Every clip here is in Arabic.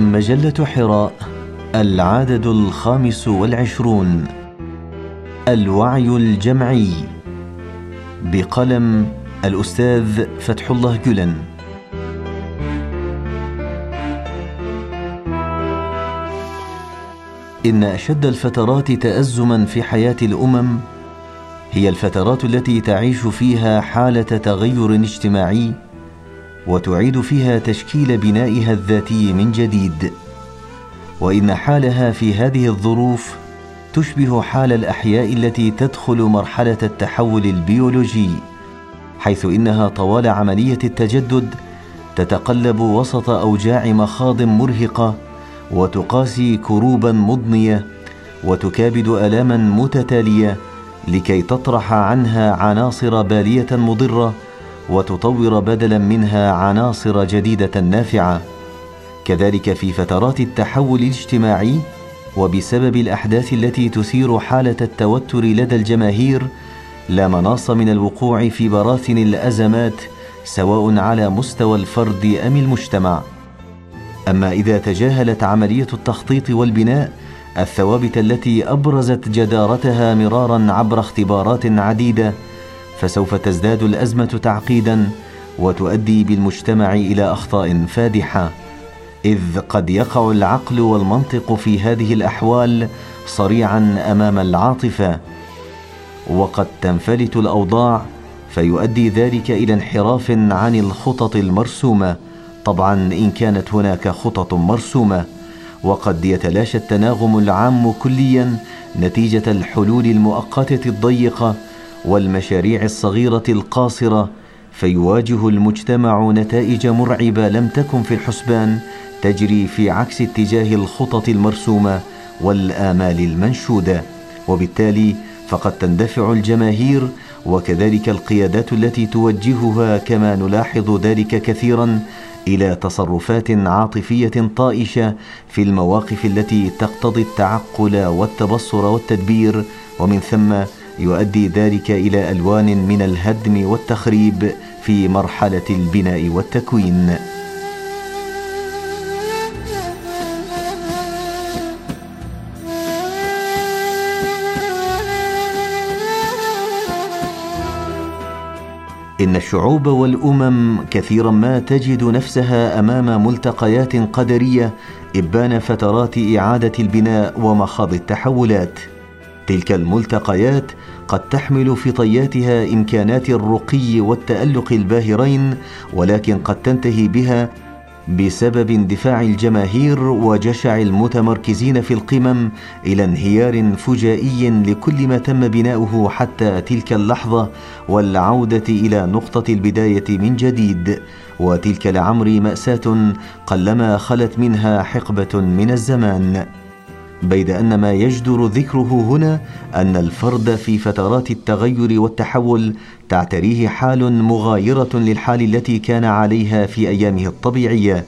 مجلة حراء العدد الخامس والعشرون. الوعي الجمعي. بقلم الأستاذ فتح الله جلن. إن أشد الفترات تأزما في حياة الأمم هي الفترات التي تعيش فيها حالة تغير اجتماعي وتعيد فيها تشكيل بنائها الذاتي من جديد. وإن حالها في هذه الظروف تشبه حال الأحياء التي تدخل مرحلة التحول البيولوجي حيث إنها طوال عملية التجدد تتقلب وسط أوجاع مخاض مرهقة وتقاسي كروبا مضنية وتكابد الاما متتالية لكي تطرح عنها عناصر بالية مضرة وتطور بدلا منها عناصر جديدة نافعة كذلك في فترات التحول الاجتماعي وبسبب الأحداث التي تثير حالة التوتر لدى الجماهير لا مناص من الوقوع في براثن الأزمات سواء على مستوى الفرد أم المجتمع. أما إذا تجاهلت عملية التخطيط والبناء الثوابت التي أبرزت جدارتها مرارا عبر اختبارات عديدة فسوف تزداد الأزمة تعقيدا وتؤدي بالمجتمع إلى أخطاء فادحة إذ قد يقع العقل والمنطق في هذه الأحوال صريعا أمام العاطفة. وقد تنفلت الأوضاع فيؤدي ذلك إلى انحراف عن الخطط المرسومة. طبعا إن كانت هناك خطط مرسومة وقد يتلاشى التناغم العام كليا نتيجة الحلول المؤقتة الضيقة والمشاريع الصغيرة القاصرة فيواجه المجتمع نتائج مرعبة لم تكن في الحسبان تجري في عكس اتجاه الخطط المرسومة والآمال المنشودة. وبالتالي فقد تندفع الجماهير وكذلك القيادات التي توجهها كما نلاحظ ذلك كثيرا إلى تصرفات عاطفية طائشة في المواقف التي تقتضي التعقل والتبصر والتدبير. ومن ثم يؤدي ذلك إلى ألوان من الهدم والتخريب في مرحلة البناء والتكوين. إن الشعوب والأمم كثيرا ما تجد نفسها أمام ملتقيات قدرية إبان فترات إعادة البناء ومخاض التحولات. تلك الملتقيات قد تحمل في طياتها إمكانات الرقي والتألق الباهرين ولكن قد تنتهي بها بسبب اندفاع الجماهير وجشع المتمركزين في القمم إلى انهيار فجائي لكل ما تم بناؤه حتى تلك اللحظة والعودة إلى نقطة البداية من جديد. وتلك لعمري مأساة قلما خلت منها حقبة من الزمان. بيد أن ما يجدر ذكره هنا أن الفرد في فترات التغير والتحول تعتريه حال مغايرة للحال التي كان عليها في أيامه الطبيعية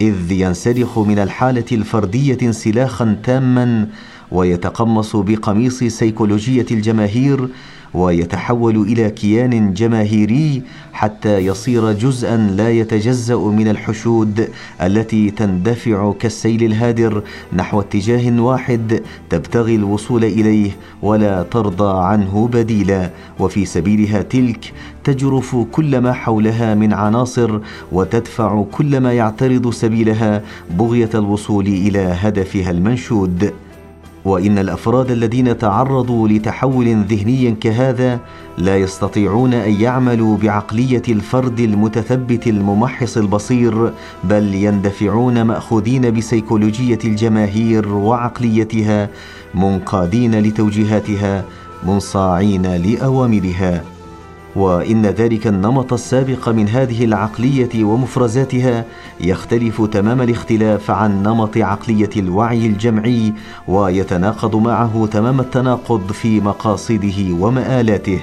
إذ ينسلخ من الحالة الفردية انسلاخا تاما ويتقمص بقميص سيكولوجية الجماهير ويتحول إلى كيان جماهيري حتى يصير جزءا لا يتجزأ من الحشود التي تندفع كالسيل الهادر نحو اتجاه واحد تبتغي الوصول إليه ولا ترضى عنه بديلا. وفي سبيلها تلك تجرف كل ما حولها من عناصر وتدفع كل ما يعترض سبيلها بغية الوصول إلى هدفها المنشود. وإن الأفراد الذين تعرضوا لتحول ذهني كهذا لا يستطيعون أن يعملوا بعقلية الفرد المتثبت الممحص البصير بل يندفعون مأخوذين بسيكولوجية الجماهير وعقليتها منقادين لتوجيهاتها منصاعين لأوامرها. وإن ذلك النمط السابق من هذه العقلية ومفرزاتها يختلف تمام الاختلاف عن نمط عقلية الوعي الجمعي ويتناقض معه تمام التناقض في مقاصده ومآلاته.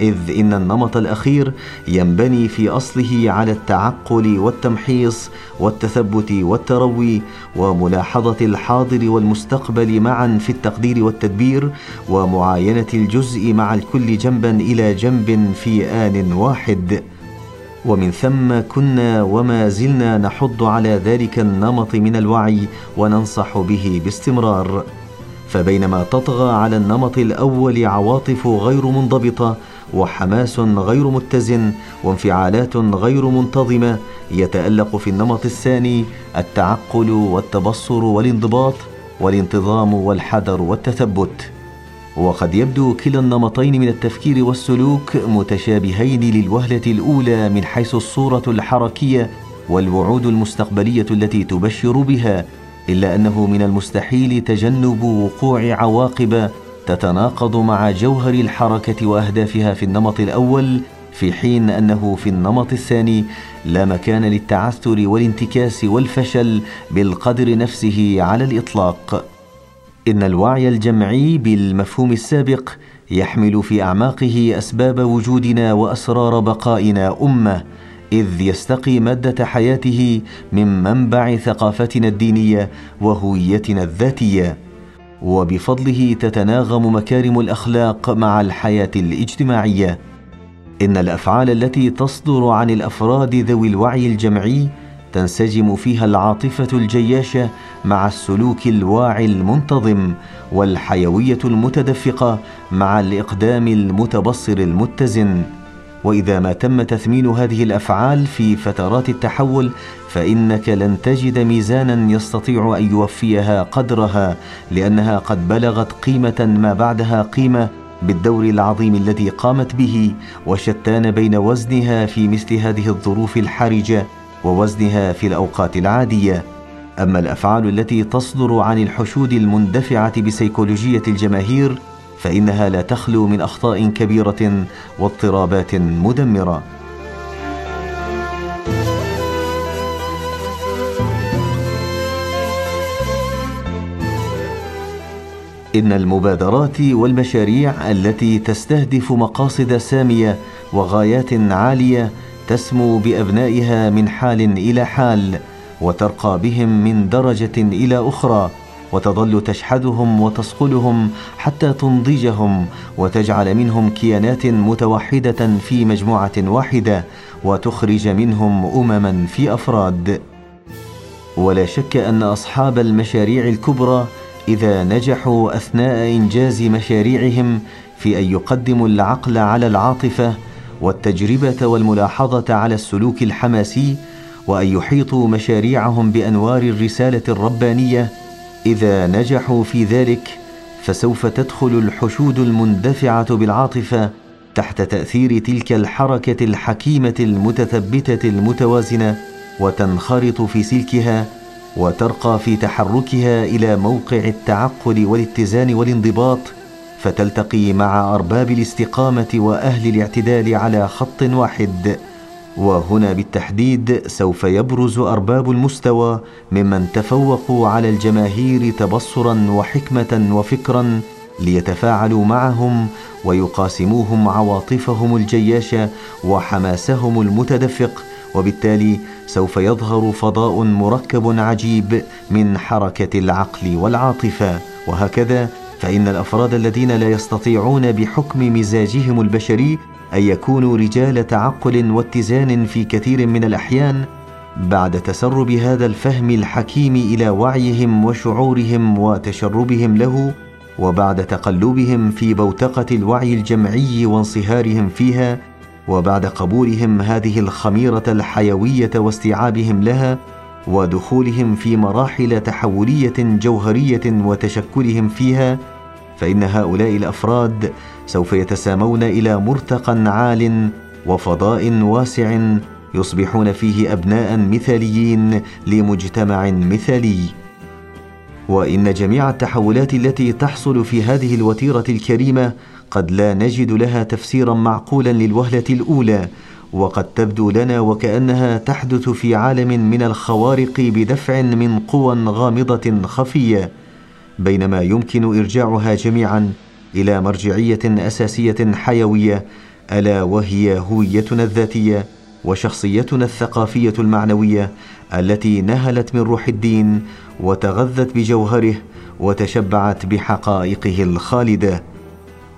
إذ إن النمط الأخير ينبني في أصله على التعقل والتمحيص والتثبت والتروي وملاحظة الحاضر والمستقبل معا في التقدير والتدبير ومعاينة الجزء مع الكل جنبا إلى جنب في آن واحد. ومن ثم كنا وما زلنا نحض على ذلك النمط من الوعي وننصح به باستمرار. فبينما تطغى على النمط الأول عواطف غير منضبطة وحماس غير متزن وانفعالات غير منتظمة يتألق في النمط الثاني التعقل والتبصر والانضباط والانتظام والحذر والتثبت. وقد يبدو كلا النمطين من التفكير والسلوك متشابهين للوهلة الأولى من حيث الصورة الحركية والوعود المستقبلية التي تبشر بها إلا أنه من المستحيل تجنب وقوع عواقب تتناقض مع جوهر الحركة وأهدافها في النمط الأول في حين أنه في النمط الثاني لا مكان للتعثر والانتكاس والفشل بالقدر نفسه على الإطلاق. إن الوعي الجمعي بالمفهوم السابق يحمل في أعماقه أسباب وجودنا وأسرار بقائنا أمة إذ يستقي مادة حياته من منبع ثقافتنا الدينية وهويتنا الذاتية. وبفضله تتناغم مكارم الأخلاق مع الحياة الاجتماعية. إن الأفعال التي تصدر عن الأفراد ذوي الوعي الجمعي تنسجم فيها العاطفة الجياشة مع السلوك الواعي المنتظم والحيوية المتدفقة مع الإقدام المتبصر المتزن. وإذا ما تم تثمين هذه الأفعال في فترات التحول فإنك لن تجد ميزانا يستطيع أن يوفيها قدرها لأنها قد بلغت قيمة ما بعدها قيمة بالدور العظيم الذي قامت به وشتان بين وزنها في مثل هذه الظروف الحرجة ووزنها في الأوقات العادية. أما الأفعال التي تصدر عن الحشود المندفعة بسيكولوجية الجماهير فإنها لا تخلو من أخطاء كبيرة واضطرابات مدمرة. إن المبادرات والمشاريع التي تستهدف مقاصد سامية وغايات عالية تسمو بأبنائها من حال إلى حال وترقى بهم من درجة إلى أخرى وتظل تشحذهم وتصقلهم حتى تنضجهم وتجعل منهم كيانات متوحدة في مجموعة واحدة وتخرج منهم أمما في أفراد. ولا شك أن أصحاب المشاريع الكبرى إذا نجحوا أثناء إنجاز مشاريعهم في أن يقدموا العقل على العاطفة والتجربة والملاحظة على السلوك الحماسي وأن يحيطوا مشاريعهم بأنوار الرسالة الربانية إذا نجحوا في ذلك فسوف تدخل الحشود المندفعة بالعاطفة تحت تأثير تلك الحركة الحكيمة المتثبتة المتوازنة وتنخرط في سلكها وترقى في تحركها إلى موقع التعقل والاتزان والانضباط فتلتقي مع أرباب الاستقامة وأهل الاعتدال على خط واحد. وهنا بالتحديد سوف يبرز أرباب المستوى ممن تفوقوا على الجماهير تبصرا وحكمة وفكرا ليتفاعلوا معهم ويقاسموهم عواطفهم الجياشة وحماسهم المتدفق وبالتالي سوف يظهر فضاء مركب عجيب من حركة العقل والعاطفة. وهكذا فإن الأفراد الذين لا يستطيعون بحكم مزاجهم البشري أن يكونوا رجال تعقل واتزان في كثير من الأحيان بعد تسرب هذا الفهم الحكيم إلى وعيهم وشعورهم وتشربهم له وبعد تقلبهم في بوتقة الوعي الجمعي وانصهارهم فيها وبعد قبولهم هذه الخميرة الحيوية واستيعابهم لها ودخولهم في مراحل تحولية جوهرية وتشكلهم فيها فإن هؤلاء الأفراد سوف يتسامون إلى مرتقى عال وفضاء واسع يصبحون فيه أبناء مثاليين لمجتمع مثالي. وإن جميع التحولات التي تحصل في هذه الوتيرة الكريمة قد لا نجد لها تفسيرا معقولا للوهلة الأولى وقد تبدو لنا وكأنها تحدث في عالم من الخوارق بدفع من قوى غامضة خفية. بينما يمكن إرجاعها جميعا إلى مرجعية أساسية حيوية ألا وهي هويتنا الذاتية وشخصيتنا الثقافية المعنوية التي نهلت من روح الدين وتغذت بجوهره وتشبعت بحقائقه الخالدة.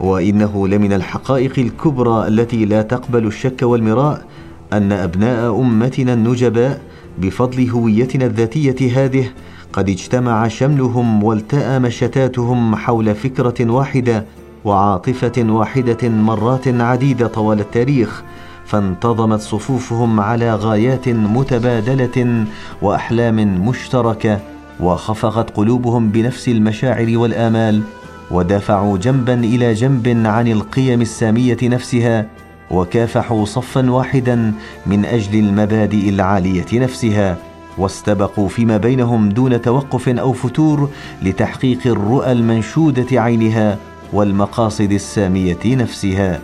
وإنه لمن الحقائق الكبرى التي لا تقبل الشك والمراء أن أبناء أمتنا النجباء بفضل هويتنا الذاتية هذه قد اجتمع شملهم والتأم شتاتهم حول فكرة واحدة وعاطفة واحدة مرات عديدة طوال التاريخ فانتظمت صفوفهم على غايات متبادلة وأحلام مشتركة وخفقت قلوبهم بنفس المشاعر والآمال ودافعوا جنبا إلى جنب عن القيم السامية نفسها وكافحوا صفا واحدا من أجل المبادئ العالية نفسها. واستبقوا فيما بينهم دون توقف أو فتور لتحقيق الرؤى المنشودة عينها والمقاصد السامية نفسها.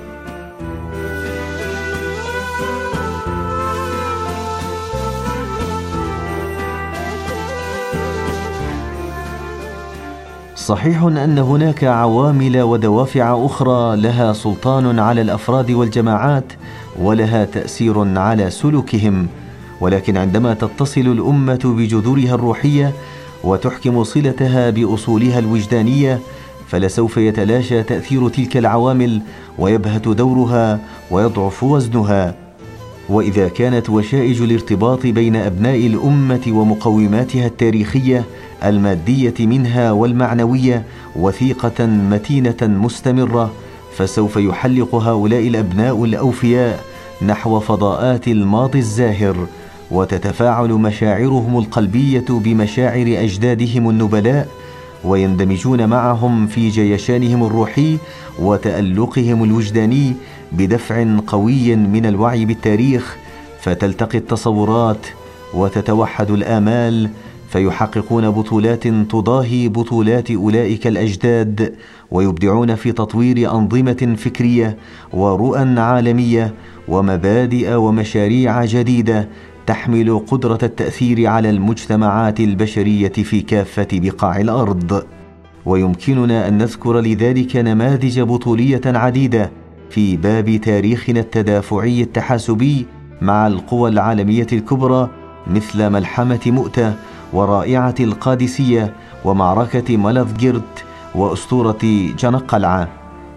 صحيح أن هناك عوامل ودوافع أخرى لها سلطان على الأفراد والجماعات ولها تأثير على سلوكهم. ولكن عندما تتصل الأمة بجذورها الروحية وتحكم صلتها بأصولها الوجدانية فلسوف يتلاشى تأثير تلك العوامل ويبهت دورها ويضعف وزنها. وإذا كانت وشائج الارتباط بين أبناء الأمة ومقوماتها التاريخية المادية منها والمعنوية وثيقة متينة مستمرة فسوف يحلق هؤلاء الأبناء الأوفياء نحو فضاءات الماضي الزاهر. وتتفاعل مشاعرهم القلبية بمشاعر أجدادهم النبلاء ويندمجون معهم في جيشانهم الروحي وتألقهم الوجداني بدفع قوي من الوعي بالتاريخ فتلتقي التصورات وتتوحد الآمال فيحققون بطولات تضاهي بطولات أولئك الأجداد ويبدعون في تطوير أنظمة فكرية ورؤى عالمية ومبادئ ومشاريع جديدة تحمل قدرة التأثير على المجتمعات البشرية في كافة بقاع الأرض. ويمكننا أن نذكر لذلك نماذج بطولية عديدة في باب تاريخنا التدافعي التحاسبي مع القوى العالمية الكبرى مثل ملحمة مؤتة ورائعة القادسية ومعركة ملذجرت وأسطورة جنقلعة.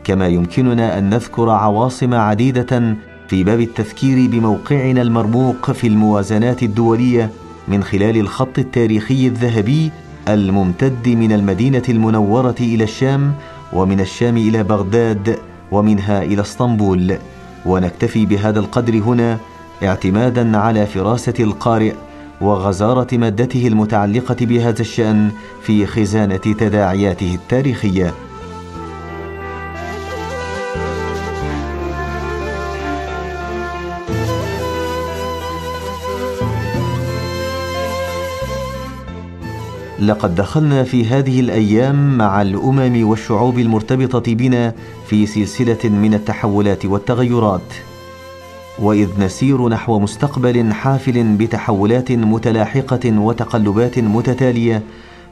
كما يمكننا أن نذكر عواصم عديدة في باب التذكير بموقعنا المرموق في الموازنات الدولية من خلال الخط التاريخي الذهبي الممتد من المدينة المنورة إلى الشام ومن الشام إلى بغداد ومنها إلى اسطنبول. ونكتفي بهذا القدر هنا اعتمادا على فراسه القارئ وغزارة مادته المتعلقة بهذا الشأن في خزانة تداعياته التاريخية. لقد دخلنا في هذه الأيام مع الأمم والشعوب المرتبطة بنا في سلسلة من التحولات والتغيرات. وإذ نسير نحو مستقبل حافل بتحولات متلاحقة وتقلبات متتالية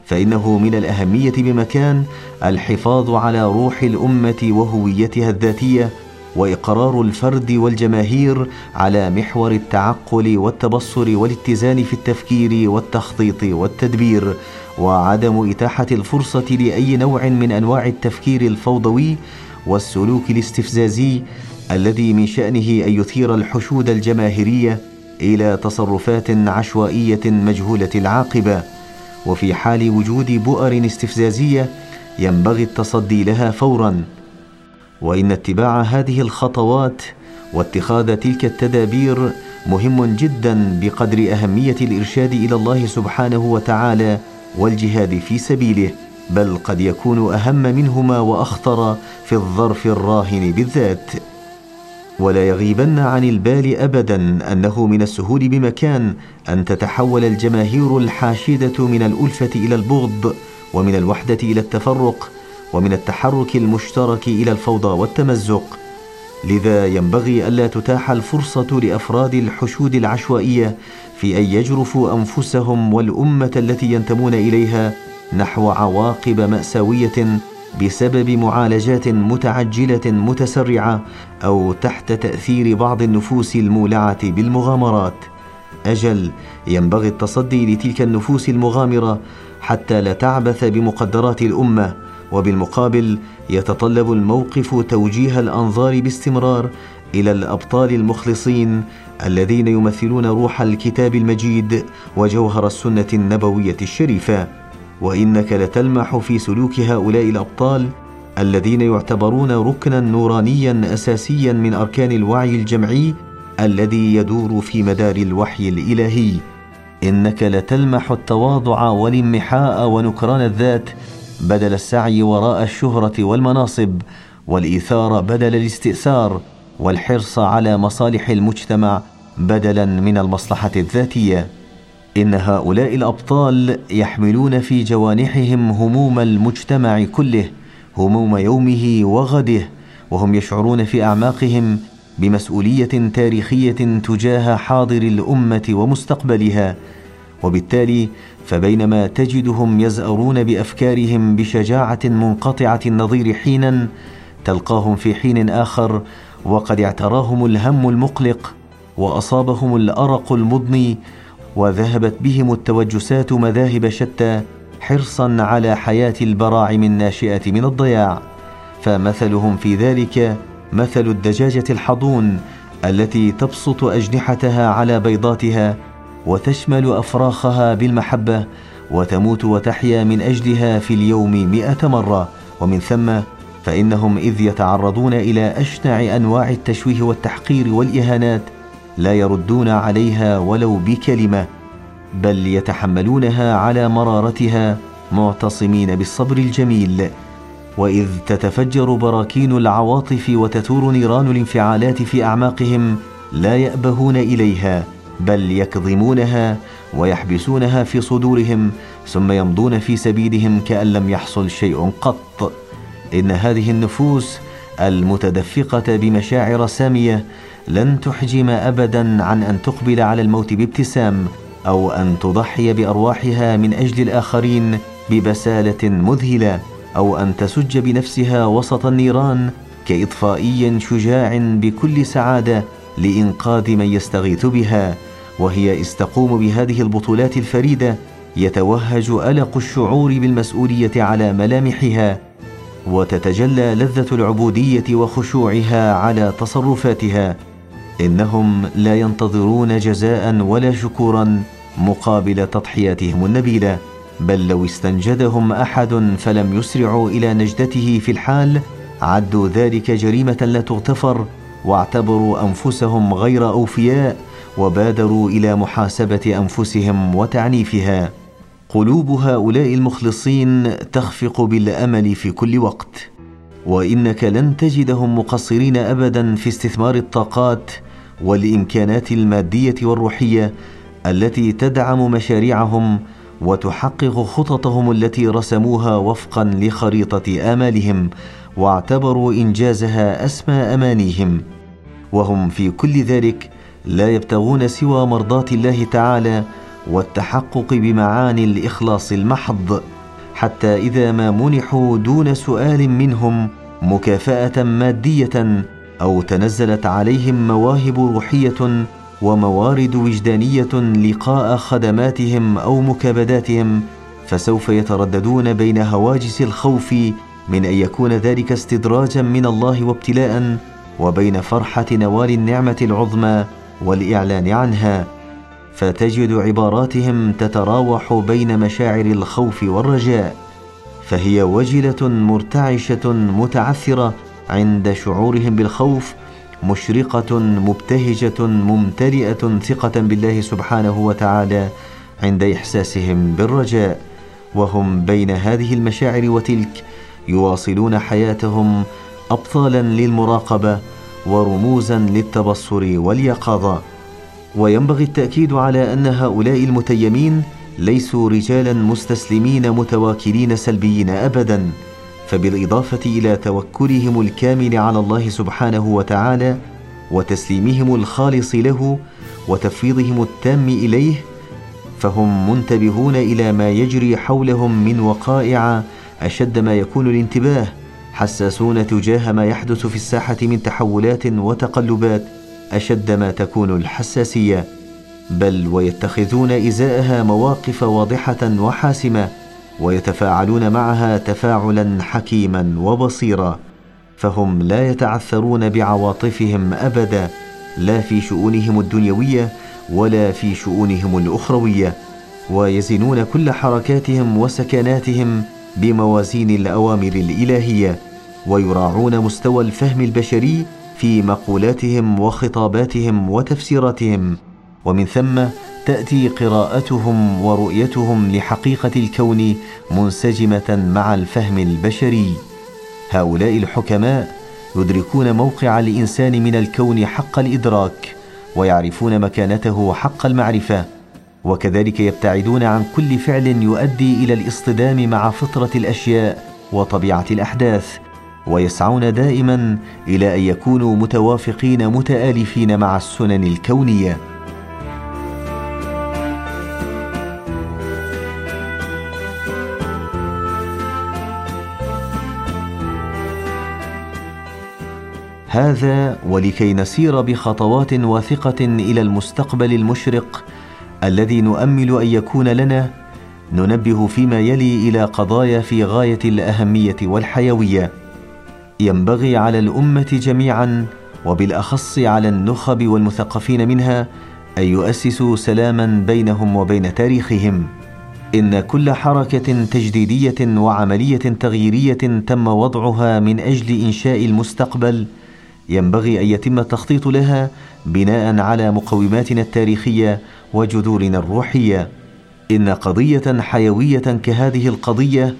فإنه من الأهمية بمكان الحفاظ على روح الأمة وهويتها الذاتية وإقرار الفرد والجماهير على محور التعقل والتبصر والاتزان في التفكير والتخطيط والتدبير وعدم إتاحة الفرصة لأي نوع من أنواع التفكير الفوضوي والسلوك الاستفزازي الذي من شأنه أن يثير الحشود الجماهيرية إلى تصرفات عشوائية مجهولة العاقبة. وفي حال وجود بؤر استفزازية ينبغي التصدي لها فورا. وإن اتباع هذه الخطوات واتخاذ تلك التدابير مهم جدا بقدر أهمية الإرشاد إلى الله سبحانه وتعالى والجهاد في سبيله بل قد يكون أهم منهما وأخطر في الظرف الراهن بالذات. ولا يغيبن عن البال ابدا أنه من السهول بمكان أن تتحول الجماهير الحاشدة من الألفة إلى البغض ومن الوحدة إلى التفرق ومن التحرك المشترك إلى الفوضى والتمزق. لذا ينبغي ألا تتاح الفرصة لأفراد الحشود العشوائية في أن يجرفوا أنفسهم والأمة التي ينتمون إليها نحو عواقب مأساوية بسبب معالجات متعجلة متسرعة أو تحت تأثير بعض النفوس المولعة بالمغامرات. أجل ينبغي التصدي لتلك النفوس المغامرة حتى لا تعبث بمقدرات الأمة وبالمقابل يتطلب الموقف توجيه الأنظار باستمرار إلى الأبطال المخلصين الذين يمثلون روح الكتاب المجيد وجوهر السنة النبوية الشريفة. وإنك لتلمح في سلوك هؤلاء الأبطال الذين يعتبرون ركنا نورانيا اساسيا من أركان الوعي الجمعي الذي يدور في مدار الوحي الإلهي. إنك لتلمح التواضع والانمحاء ونكران الذات بدل السعي وراء الشهرة والمناصب والإيثار بدل الاستئثار والحرص على مصالح المجتمع بدلا من المصلحة الذاتية. إن هؤلاء الأبطال يحملون في جوانحهم هموم المجتمع كله هموم يومه وغده وهم يشعرون في أعماقهم بمسؤولية تاريخية تجاه حاضر الأمة ومستقبلها. وبالتالي فبينما تجدهم يزأرون بأفكارهم بشجاعة منقطعة النظير حينا تلقاهم في حين آخر وقد اعتراهم الهم المقلق وأصابهم الأرق المضني وذهبت بهم التوجسات مذاهب شتى حرصا على حياة البراعم الناشئه من الضياع. فمثلهم في ذلك مثل الدجاجة الحضون التي تبسط أجنحتها على بيضاتها وتشمل أفراخها بالمحبة وتموت وتحيا من أجلها في اليوم مئة مرة. ومن ثم فإنهم إذ يتعرضون إلى أشنع أنواع التشويه والتحقير والإهانات لا يردون عليها ولو بكلمة بل يتحملونها على مرارتها معتصمين بالصبر الجميل. وإذ تتفجر براكين العواطف وتثور نيران الانفعالات في أعماقهم لا يأبهون إليها. بل يكظمونها ويحبسونها في صدورهم ثم يمضون في سبيلهم كأن لم يحصل شيء قط. إن هذه النفوس المتدفقة بمشاعر سامية لن تحجم ابدا عن أن تقبل على الموت بابتسام أو أن تضحي بأرواحها من أجل الآخرين ببسالة مذهلة أو أن تسج بنفسها وسط النيران كإطفائي شجاع بكل سعادة لإنقاذ من يستغيث بها وهي إذ تقوم بهذه البطولات الفريدة يتوهج ألق الشعور بالمسؤولية على ملامحها وتتجلى لذة العبودية وخشوعها على تصرفاتها إنهم لا ينتظرون جزاء ولا شكورا مقابل تضحياتهم النبيلة بل لو استنجدهم أحد فلم يسرعوا إلى نجدته في الحال عدوا ذلك جريمة لا تغتفر واعتبروا أنفسهم غير أوفياء وبادروا إلى محاسبة أنفسهم وتعنيفها. قلوب هؤلاء المخلصين تخفق بالأمل في كل وقت. وإنك لن تجدهم مقصرين ابدا في استثمار الطاقات والإمكانات المادية والروحية التي تدعم مشاريعهم وتحقق خططهم التي رسموها وفقا لخريطة آمالهم واعتبروا إنجازها اسمى أمانيهم. وهم في كل ذلك لا يبتغون سوى مرضاه الله تعالى والتحقق بمعاني الإخلاص المحض حتى إذا ما منحوا دون سؤال منهم مكافأة مادية أو تنزلت عليهم مواهب روحية وموارد وجدانية لقاء خدماتهم أو مكابداتهم فسوف يترددون بين هواجس الخوف من أن يكون ذلك استدراجا من الله وابتلاء وبين فرحة نوال النعمة العظمى والإعلان عنها فتجد عباراتهم تتراوح بين مشاعر الخوف والرجاء فهي وجلة مرتعشة متعثرة عند شعورهم بالخوف مشرقة مبتهجة ممتلئة ثقة بالله سبحانه وتعالى عند إحساسهم بالرجاء وهم بين هذه المشاعر وتلك يواصلون حياتهم ابطالا للمراقبة ورموزا للتبصر واليقظة. وينبغي التأكيد على أن هؤلاء المتيمين ليسوا رجالا مستسلمين متواكلين سلبيين ابدا. فبالإضافة إلى توكلهم الكامل على الله سبحانه وتعالى وتسليمهم الخالص له وتفويضهم التام إليه فهم منتبهون إلى ما يجري حولهم من وقائع أشد ما يكون الانتباه. حساسون تجاه ما يحدث في الساحة من تحولات وتقلبات أشد ما تكون الحساسية بل ويتخذون إزاءها مواقف واضحة وحاسمة ويتفاعلون معها تفاعلا حكيما وبصيرا فهم لا يتعثرون بعواطفهم أبدا لا في شؤونهم الدنيوية ولا في شؤونهم الأخروية ويزنون كل حركاتهم وسكناتهم بموازين الأوامر الإلهية. ويراعون مستوى الفهم البشري في مقولاتهم وخطاباتهم وتفسيراتهم. ومن ثم تأتي قراءتهم ورؤيتهم لحقيقة الكون منسجمة مع الفهم البشري. هؤلاء الحكماء يدركون موقع الإنسان من الكون حق الإدراك ويعرفون مكانته حق المعرفة وكذلك يبتعدون عن كل فعل يؤدي إلى الاصطدام مع فطرة الأشياء وطبيعة الأحداث. ويسعون دائما إلى أن يكونوا متوافقين متآلفين مع السنن الكونية. هذا ولكي نسير بخطوات واثقة إلى المستقبل المشرق الذي نؤمل أن يكون لنا ننبه فيما يلي إلى قضايا في غاية الأهمية والحيوية. ينبغي على الأمة جميعا وبالأخص على النخب والمثقفين منها أن يؤسسوا سلاما بينهم وبين تاريخهم. إن كل حركة تجديدية وعملية تغييرية تم وضعها من أجل إنشاء المستقبل ينبغي أن يتم التخطيط لها بناء على مقوماتنا التاريخية وجذورنا الروحية. إن قضية حيوية كهذه القضية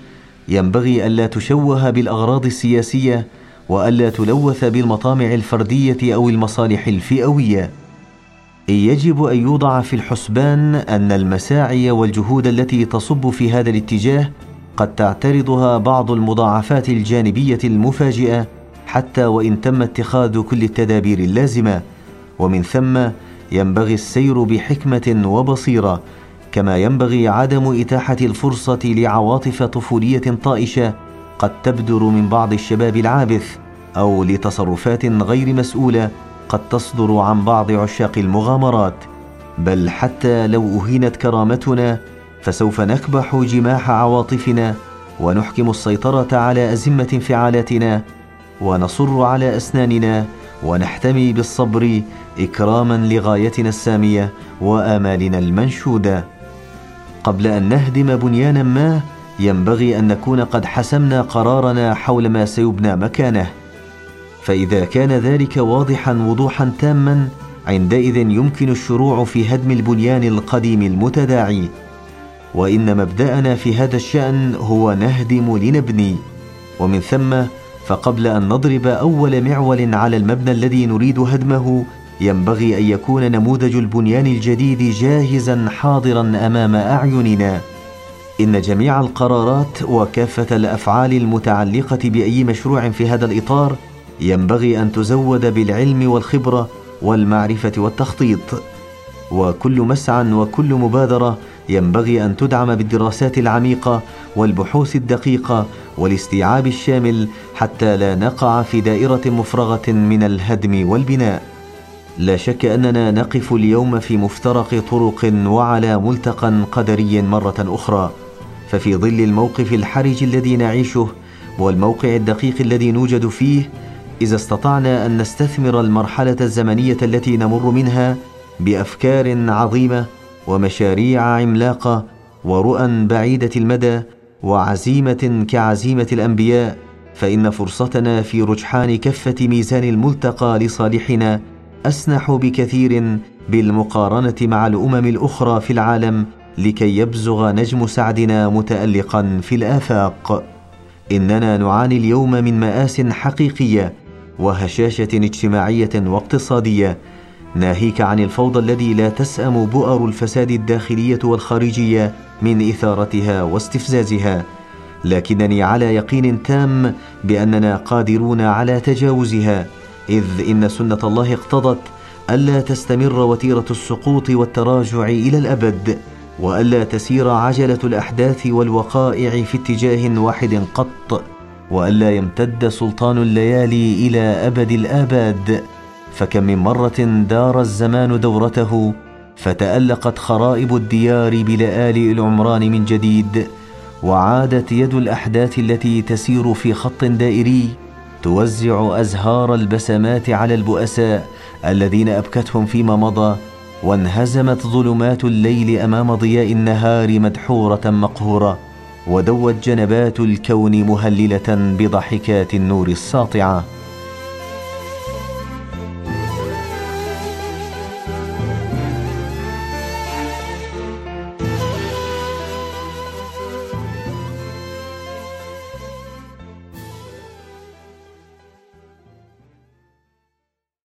ينبغي ألا تشوه بالأغراض السياسية وألا تلوث بالمطامع الفردية أو المصالح الفئوية. يجب أن يوضع في الحسبان أن المساعي والجهود التي تصب في هذا الاتجاه قد تعترضها بعض المضاعفات الجانبية المفاجئة حتى وإن تم اتخاذ كل التدابير اللازمة. ومن ثم ينبغي السير بحكمة وبصيرة كما ينبغي عدم إتاحة الفرصة لعواطف طفولية طائشة قد تبدر من بعض الشباب العابث أو لتصرفات غير مسؤولة قد تصدر عن بعض عشاق المغامرات. بل حتى لو أهينت كرامتنا فسوف نكبح جماح عواطفنا ونحكم السيطرة على أزمة انفعالاتنا ونصر على أسناننا ونحتمي بالصبر إكراما لغايتنا السامية وآمالنا المنشودة. قبل أن نهدم بنيانا ما ينبغي أن نكون قد حسمنا قرارنا حول ما سيبنى مكانه. فإذا كان ذلك واضحا وضوحا تاما عندئذ يمكن الشروع في هدم البنيان القديم المتداعي. وإن مبدأنا في هذا الشأن هو نهدم لنبني. ومن ثم فقبل أن نضرب أول معول على المبنى الذي نريد هدمه ينبغي أن يكون نموذج البنيان الجديد جاهزا حاضرا أمام أعيننا. إن جميع القرارات وكافة الأفعال المتعلقة بأي مشروع في هذا الإطار ينبغي أن تزود بالعلم والخبرة والمعرفة والتخطيط. وكل مسعى وكل مبادرة ينبغي أن تدعم بالدراسات العميقة والبحوث الدقيقة والاستيعاب الشامل حتى لا نقع في دائرة مفرغة من الهدم والبناء. لا شك أننا نقف اليوم في مفترق طرق وعلى ملتقى قدري مرة أخرى. ففي ظل الموقف الحرج الذي نعيشه والموقع الدقيق الذي نوجد فيه إذا استطعنا أن نستثمر المرحلة الزمنية التي نمر منها بأفكار عظيمة ومشاريع عملاقة ورؤى بعيدة المدى وعزيمة كعزيمة الأنبياء فإن فرصتنا في رجحان كفه ميزان الملتقى لصالحنا أسنح بكثير بالمقارنة مع الأمم الأخرى في العالم لكي يبزغ نجم سعدنا متالقا في الآفاق. إننا نعاني اليوم من مآس حقيقية وهشاشة اجتماعية واقتصادية ناهيك عن الفوضى الذي لا تسأم بؤر الفساد الداخلية والخارجية من إثارتها واستفزازها. لكنني على يقين تام بأننا قادرون على تجاوزها. إذ إن سنة الله اقتضت ألا تستمر وتيرة السقوط والتراجع إلى الأبد وألا تسير عجلة الأحداث والوقائع في اتجاه واحد قط وألا يمتد سلطان الليالي إلى أبد الآباد. فكم من مرة دار الزمان دورته فتألقت خرائب الديار بلآلئ العمران من جديد وعادت يد الأحداث التي تسير في خط دائري. توزع أزهار البسمات على البؤساء الذين أبكتهم فيما مضى وانهزمت ظلمات الليل أمام ضياء النهار مدحورة مقهورة ودوت جنبات الكون مهللة بضحكات النور الساطعة.